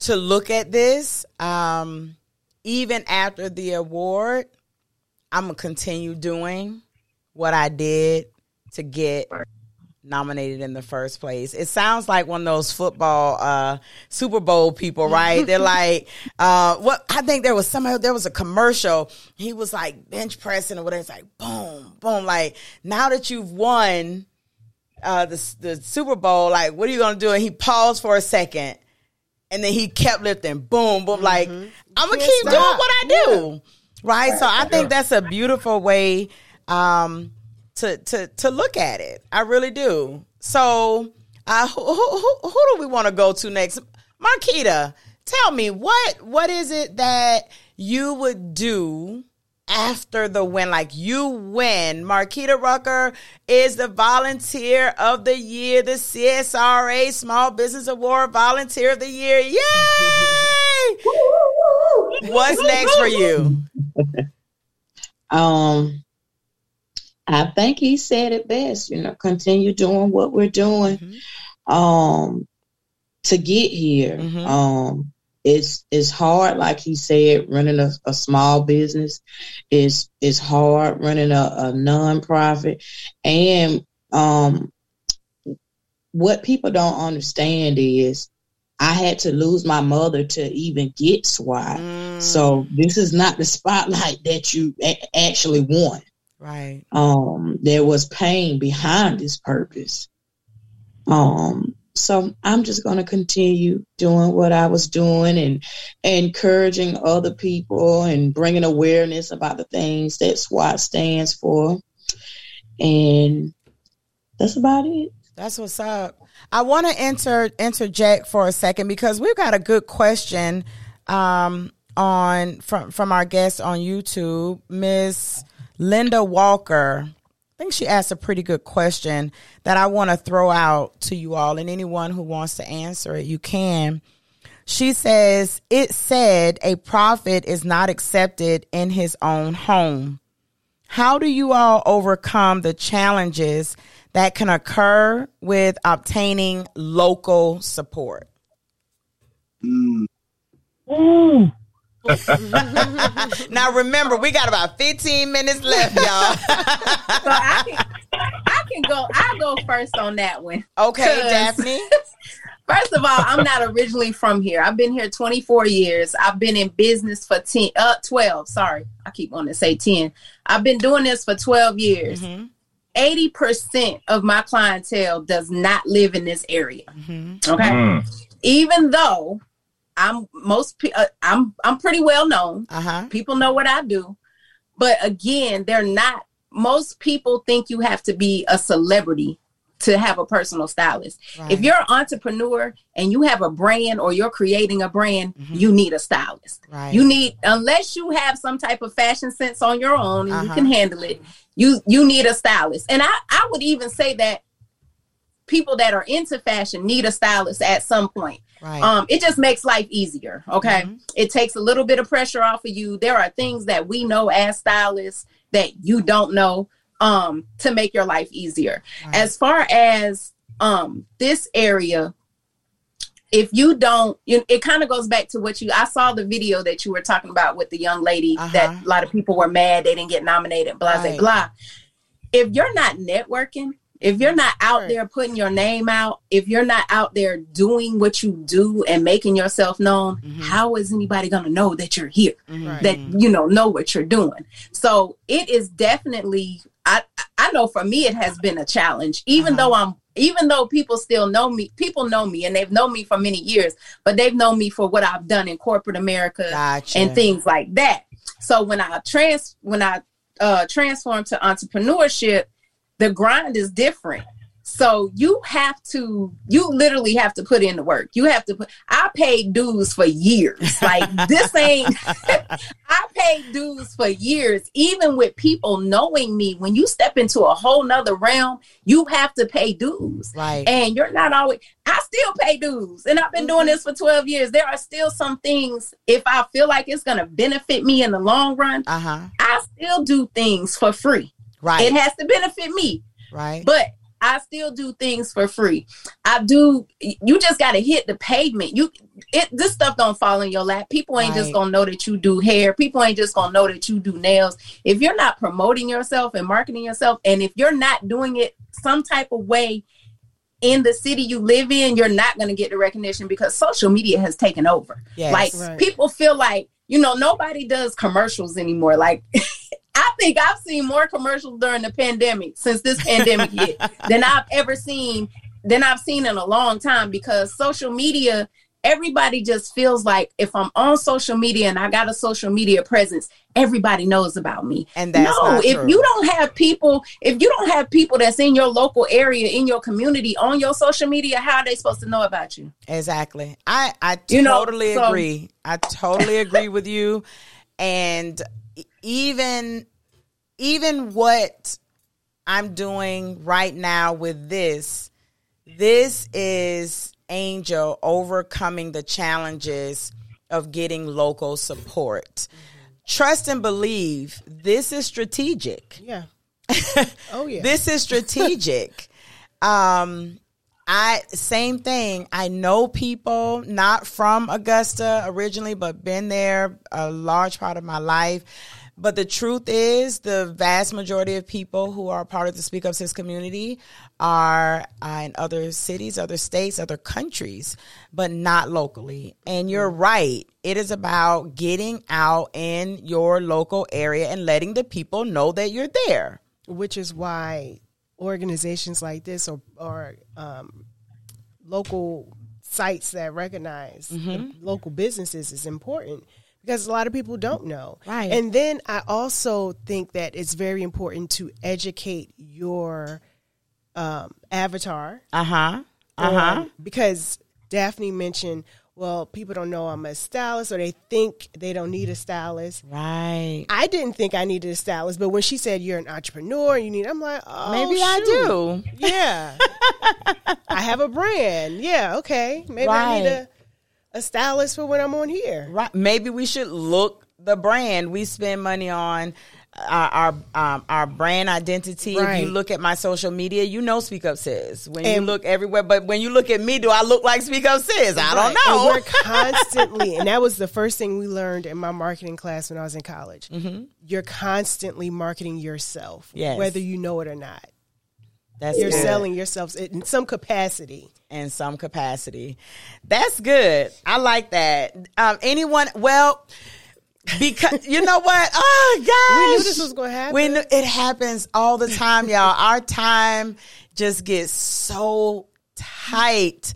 to look at this. Um, even after the award, I'm gonna continue doing what I did to get nominated in the first place. It sounds like one of those football uh Super Bowl people, right? They're like uh what I think there was some there was a commercial. He was like bench pressing or whatever. It's like boom, boom. Like now that you've won uh the the Super Bowl, like what are you gonna do? And he paused for a second and then he kept lifting, boom, boom, like I'm gonna Can't keep doing what I do. Right. So I think that's a beautiful way um to to to look at it. I really do. So uh who who, who, who do we want to go to next? Marquita, tell me what what is it that you would do after the win, like you win. Marquita Rucker is the volunteer of the year, the CSRA Small Business Award Volunteer of the Year. Yay! What's next for you? Um, I think he said it best. You know, continue doing what we're doing. Mhm. Um, to get here. Mhm. Um, it's it's hard, like he said, running a, a small business. is is hard running a, a nonprofit, and um, what people don't understand is. I had to lose my mother to even get SWAT. Mm, So this is not the spotlight that you a- actually want. right. Um, there was pain behind this purpose. Um, so I'm just going to continue doing what I was doing and encouraging other people and bringing awareness about the things that SWAT stands for. And that's about it. That's what's up. I want to enter interject for a second because we've got a good question um, on from from our guest on YouTube, Miss Linda Walker, think she asked a pretty good question that I want to throw out to you all, and anyone who wants to answer it, you can. She says, It said a prophet is not accepted in his own home. How do you all overcome the challenges that can occur with obtaining local support? Mm. now remember, we got about 15 minutes left, y'all. so I can, I can go. I'll go first on that one. Okay, Daphne. First of all, I'm not originally from here. I've been here 24 years. I've been in business for 10, uh, 12. Sorry, I keep wanting to say 10. I've been doing this for 12 years. Mm-hmm. 80% of my clientele does not live in this area. Mm-hmm. Okay. Mm. Even though I'm most, uh, I'm, I'm pretty well known. Uh-huh. People know what I do. But again, they're not, most people think you have to be a celebrity to have a personal stylist. Right. If you're an entrepreneur and you have a brand or you're creating a brand, mm-hmm. you need a stylist. Right. You need unless you have some type of fashion sense on your own and uh-huh. you can handle it, you you need a stylist. And I I would even say that people that are into fashion need a stylist at some point. Right. Um, it just makes life easier. Okay. Mm-hmm. It takes a little bit of pressure off of you. There are things that we know as stylists that you don't know um, to make your life easier. Right. As far as um, this area, if you don't, you, it kind of goes back to what you. I saw the video that you were talking about with the young lady uh-huh. that a lot of people were mad they didn't get nominated. Blah right. blah blah. If you're not networking, if you're not out there putting your name out, if you're not out there doing what you do and making yourself known, mm-hmm. how is anybody going to know that you're here? Mm-hmm. That you know know what you're doing. So it is definitely I I know for me it has been a challenge, even uh-huh. though I'm even though people still know me, people know me and they've known me for many years, but they've known me for what I've done in corporate America gotcha. and things like that. So when I trans when I uh transform to entrepreneurship, the grind is different. So you have to, you literally have to put in the work. You have to put, I paid dues for years. Like this ain't, I paid dues for years, even with people knowing me. When you step into a whole nother realm, you have to pay dues. Right. And you're not always, I still pay dues. And I've been mm-hmm. doing this for 12 years. There are still some things, if I feel like it's going to benefit me in the long run, uh-huh. I still do things for free. Right. It has to benefit me. Right. But I still do things for free. I do. You just got to hit the pavement. You, it. This stuff don't fall in your lap. People ain't right. just gonna know that you do hair. People ain't just gonna know that you do nails. If you're not promoting yourself and marketing yourself, and if you're not doing it some type of way in the city you live in, you're not gonna get the recognition because social media has taken over. Yes, like right. people feel like you know nobody does commercials anymore. Like I think I've seen more commercials during the pandemic since this pandemic hit than I've ever seen than I've seen in a long time because social media everybody just feels like if I'm on social media and I got a social media presence, everybody knows about me. And that's no, if true. you don't have people, if you don't have people that's in your local area, in your community, on your social media, how are they supposed to know about you? Exactly. I I you totally know, agree. I totally agree with you. And even even what I'm doing right now with this, this is Angel overcoming the challenges of getting local support. Mm-hmm. Trust and believe this is strategic. Yeah. Oh yeah. this is strategic. um I same thing. I know people not from Augusta originally, but been there a large part of my life. But the truth is, the vast majority of people who are part of the Speak Up Sis community are uh, in other cities, other states, other countries, but not locally. And you're right. It is about getting out in your local area and letting the people know that you're there. Which is why organizations like this or, or um, local sites that recognize mm-hmm. local businesses is important because a lot of people don't know. Right. And then I also think that it's very important to educate your um, avatar. Uh huh. Uh huh. Because Daphne mentioned, well, people don't know I'm a stylist or they think they don't need a stylist. Right. I didn't think I needed a stylist, but when she said you're an entrepreneur, you need, I'm like, oh, Maybe I do. Yeah. I have a brand. Yeah, okay. Maybe I need Right. a, a stylist for when I'm on here. Right. Maybe we should look the brand. We spend money on our our, um, our brand identity. If you look at my social media, you know Speak Up Sis. When you look everywhere, but when you look at me, do I look like Speak Up Sis? I Right. don't And know. we're constantly, and that was the first thing we learned in my marketing class when I was in college. You're constantly marketing yourself, Mm-hmm. Yes. whether you know it or not. That's You're good. selling yourself in some capacity. in some capacity. That's good. I like that. Um, anyone? Well, because you know what? Oh gosh, We knew this was gonna happen. We knew it happens all the time, y'all. Our time just gets so tight.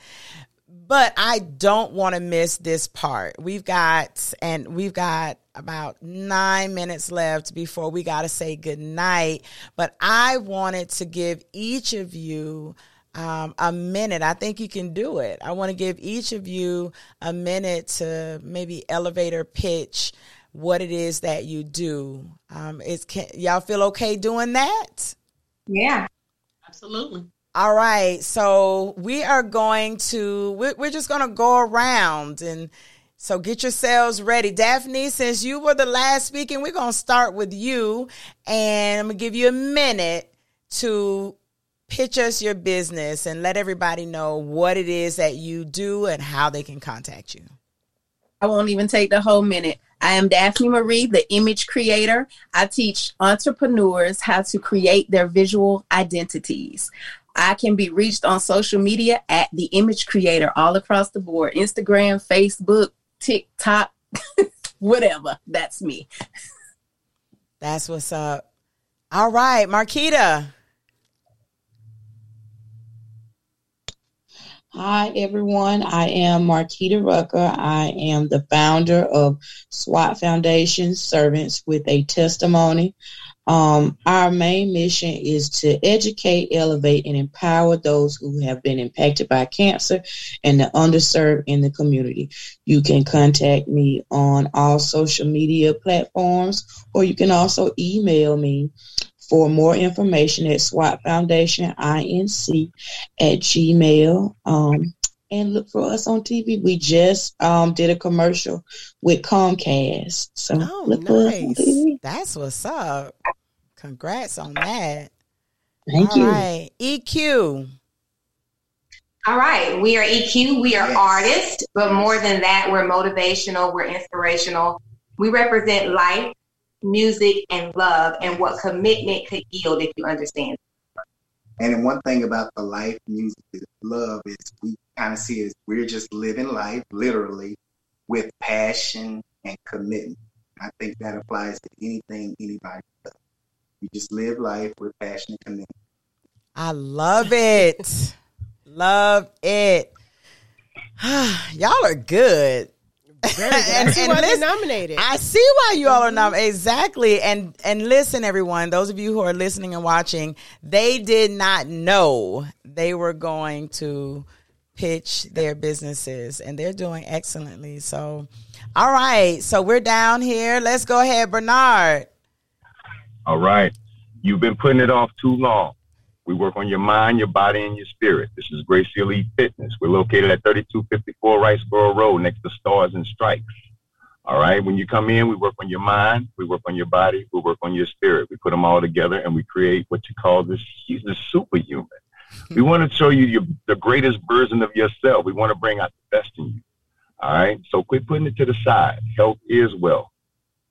But I don't want to miss this part. We've got and we've got about nine minutes left before we got to say good night. But I wanted to give each of you um, a minute. I think you can do it. I want to give each of you a minute to maybe elevator pitch what it is that you do. Um, is can, y'all feel okay doing that? Yeah. Absolutely. All right, so we are going to we're, just going to go around and so get yourselves ready. Daphne, since you were the last speaking, we're going to start with you and I'm going to give you a minute to pitch us your business and let everybody know what it is that you do and how they can contact you. I won't even take the whole minute. I am Daphne Marie, the image creator. I teach entrepreneurs how to create their visual identities. I can be reached on social media at the image creator all across the board Instagram, Facebook, TikTok, whatever. That's me. That's what's up. All right, Marquita. Hi, everyone. I am Marquita Rucker. I am the founder of SWAT Foundation Servants with a Testimony. Um, our main mission is to educate, elevate, and empower those who have been impacted by cancer and the underserved in the community. You can contact me on all social media platforms, or you can also email me for more information at SWAT Foundation INC at Gmail. Um, and look for us on TV. We just um, did a commercial with Comcast. So Oh, look for us on nice. TV. That's what's up. Congrats on that. Thank All you. right. EQ. All right. We are EQ. We are artists, but more than that, we're motivational. We're inspirational. We represent life, music, and love, and what commitment could yield if you understand. And then one thing about the life music is love is we kind of see is we're just living life literally with passion and commitment. I think that applies to anything anybody does. You just live life with passion and commitment. I love it. love it. Y'all are good. Very good. I see why they're nominated. I see why you all are mm-hmm. nominated. Exactly. And and listen, everyone, those of you who are listening and watching, they did not know they were going to pitch their businesses and they're doing excellently. So all right. So we're down here. Let's go ahead, Bernard. All right. You've been putting it off too long. We work on your mind, your body, and your spirit. This is Gracie Elite Fitness. We're located at 3254 Wrightsboro Road next to Stars and Stripes. All right. When you come in, we work on your mind, we work on your body, we work on your spirit. We put them all together and we create what you call this, the superhuman. we hmm. want to show you your, the greatest version of yourself. We want to bring out the best in you. All right. So quit putting it to the side. Health is wealth.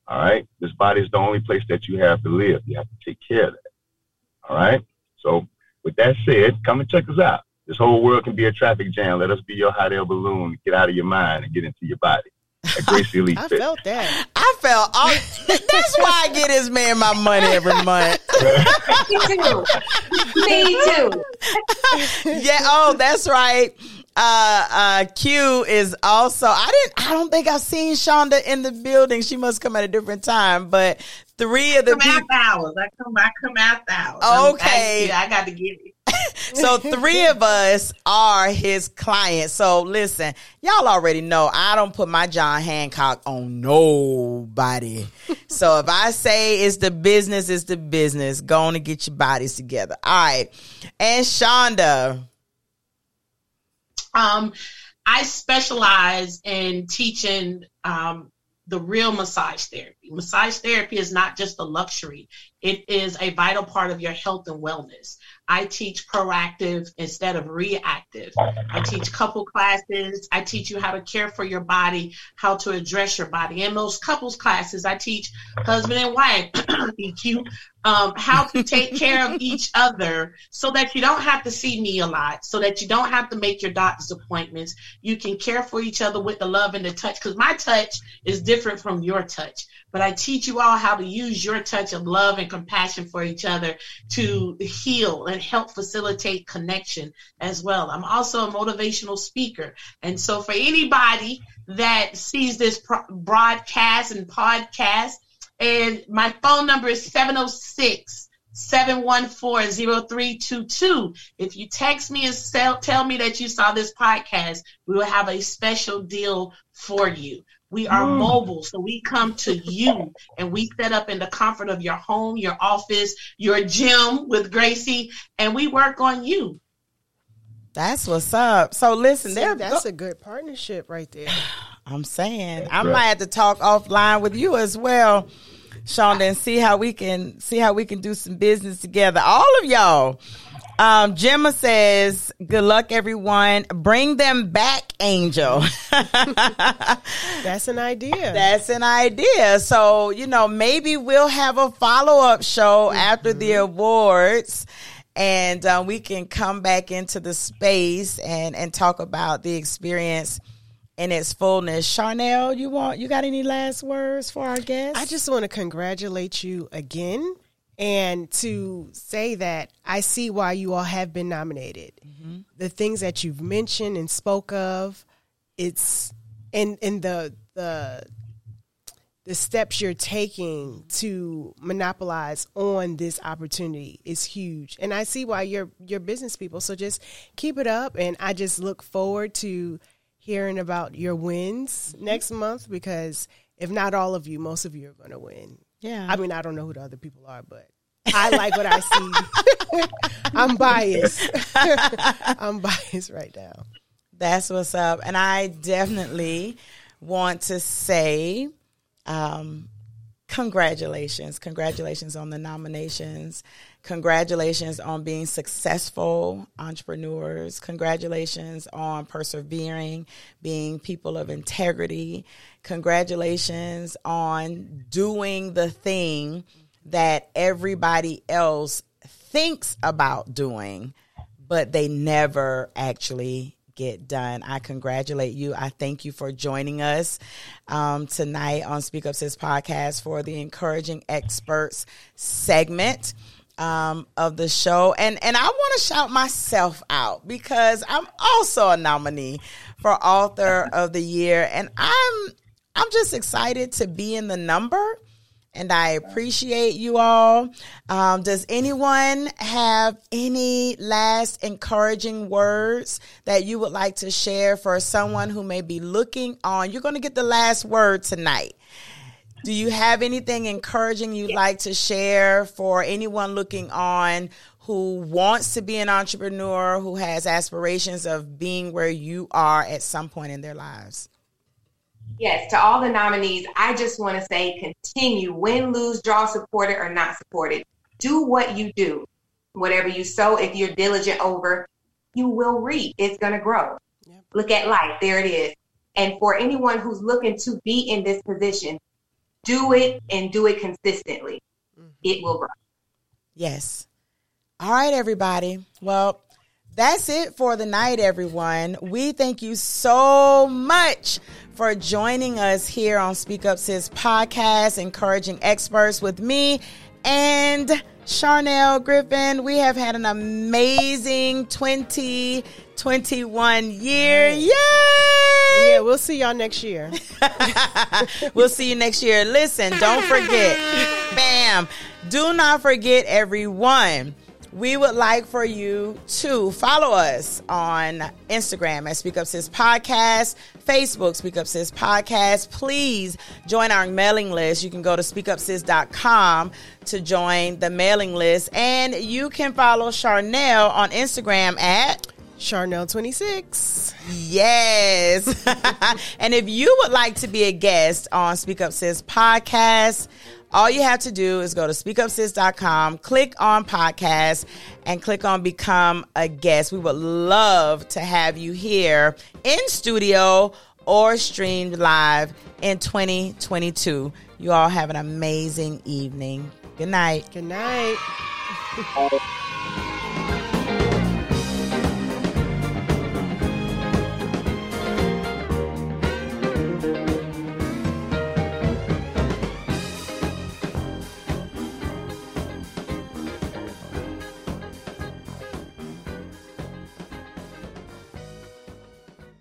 All right. This body is the only place that you have to live. You have to take care of that. All right. So with that said, come and check us out. This whole world can be a traffic jam. Let us be your hot air balloon. Get out of your mind and get into your body. At Gracie Elite I Fitness. felt that. I felt all, that's why I get this man my money every month. Me too. Me too. yeah. Oh, that's right. Uh, uh, Q is also. I didn't. I don't think I've seen Shonda in the building. She must come at a different time. But three of the come people. hours. I come. I come after hours. Okay. I, yeah, I got to get it. so three of us are his clients. So listen, y'all already know I don't put my John Hancock on nobody. so if I say it's the business, it's the business. Go on and get your bodies together. All right. And Shonda. Um, I specialize in teaching um, the real massage therapy. Massage therapy is not just a luxury, it is a vital part of your health and wellness. I teach proactive instead of reactive. I teach couple classes. I teach you how to care for your body, how to address your body. In those couples classes, I teach husband and wife, EQ, um, how to take care of each other so that you don't have to see me a lot, so that you don't have to make your doctor's appointments. You can care for each other with the love and the touch because my touch is different from your touch but I teach you all how to use your touch of love and compassion for each other to heal and help facilitate connection as well. I'm also a motivational speaker. And so for anybody that sees this pro- broadcast and podcast, and my phone number is 706 714-0322. If you text me and sell, tell me that you saw this podcast, we will have a special deal for you. We are mm. mobile, so we come to you and we set up in the comfort of your home, your office, your gym with Gracie, and we work on you. That's what's up. So listen, See, there that's go- a good partnership right there. I'm saying I might have to talk offline with you as well, Sean, and see how we can see how we can do some business together. All of y'all. Um, Gemma says, "Good luck, everyone. Bring them back, Angel." That's an idea. That's an idea. So you know, maybe we'll have a follow up show mm-hmm. after the awards, and uh, we can come back into the space and and talk about the experience in its fullness. Charnell, you want you got any last words for our guests? I just want to congratulate you again and to say that I see why you all have been nominated. Mm-hmm. The things that you've mentioned and spoke of, it's and and the the the steps you're taking to monopolize on this opportunity is huge. And I see why you're you're business people. So just keep it up and I just look forward to hearing about your wins mm-hmm. next month because if not all of you, most of you are going to win. Yeah. I mean, I don't know who the other people are, but I like what I see. I'm biased. I'm biased right now. That's what's up. And I definitely want to say um, congratulations. Congratulations on the nominations. Congratulations on being successful entrepreneurs. Congratulations on persevering, being people of integrity. Congratulations on doing the thing that everybody else thinks about doing, but they never actually get done. I congratulate you. I thank you for joining us um, tonight on Speak Up Sis podcast for the Encouraging Experts segment um, of the show. And and I want to shout myself out because I'm also a nominee for Author of the Year, and I'm I'm just excited to be in the number. And I appreciate you all. Um, does anyone have any last encouraging words that you would like to share for someone who may be looking on? You're going to get the last word tonight. Do you have anything encouraging you'd like to share for anyone looking on who wants to be an entrepreneur, who has aspirations of being where you are at some point in their lives? Yes, to all the nominees, I just want to say continue, win, lose, draw, supported or not supported. Do what you do. Whatever you sow, if you're diligent over, you will reap. It's going to grow. Yep. Look at life. There it is. And for anyone who's looking to be in this position, do it and do it consistently. Mm-hmm. It will grow. Yes. All right, everybody. Well, that's it for the night, everyone. We thank you so much for joining us here on Speak Up Sis podcast, encouraging experts with me and Charnell Griffin. We have had an amazing 2021 year. Yay! Yeah, we'll see y'all next year. we'll see you next year. Listen, don't forget, bam, do not forget, everyone we would like for you to follow us on Instagram at Speak Up Sis Podcast, Facebook Speak Up Sis Podcast. Please join our mailing list. You can go to speakupsis.com to join the mailing list. And you can follow Charnell on Instagram at Charnell 26. Yes. and if you would like to be a guest on Speak Up Sis podcast, all you have to do is go to speakupsis.com, click on podcast, and click on become a guest. We would love to have you here in studio or streamed live in 2022. You all have an amazing evening. Good night. Good night.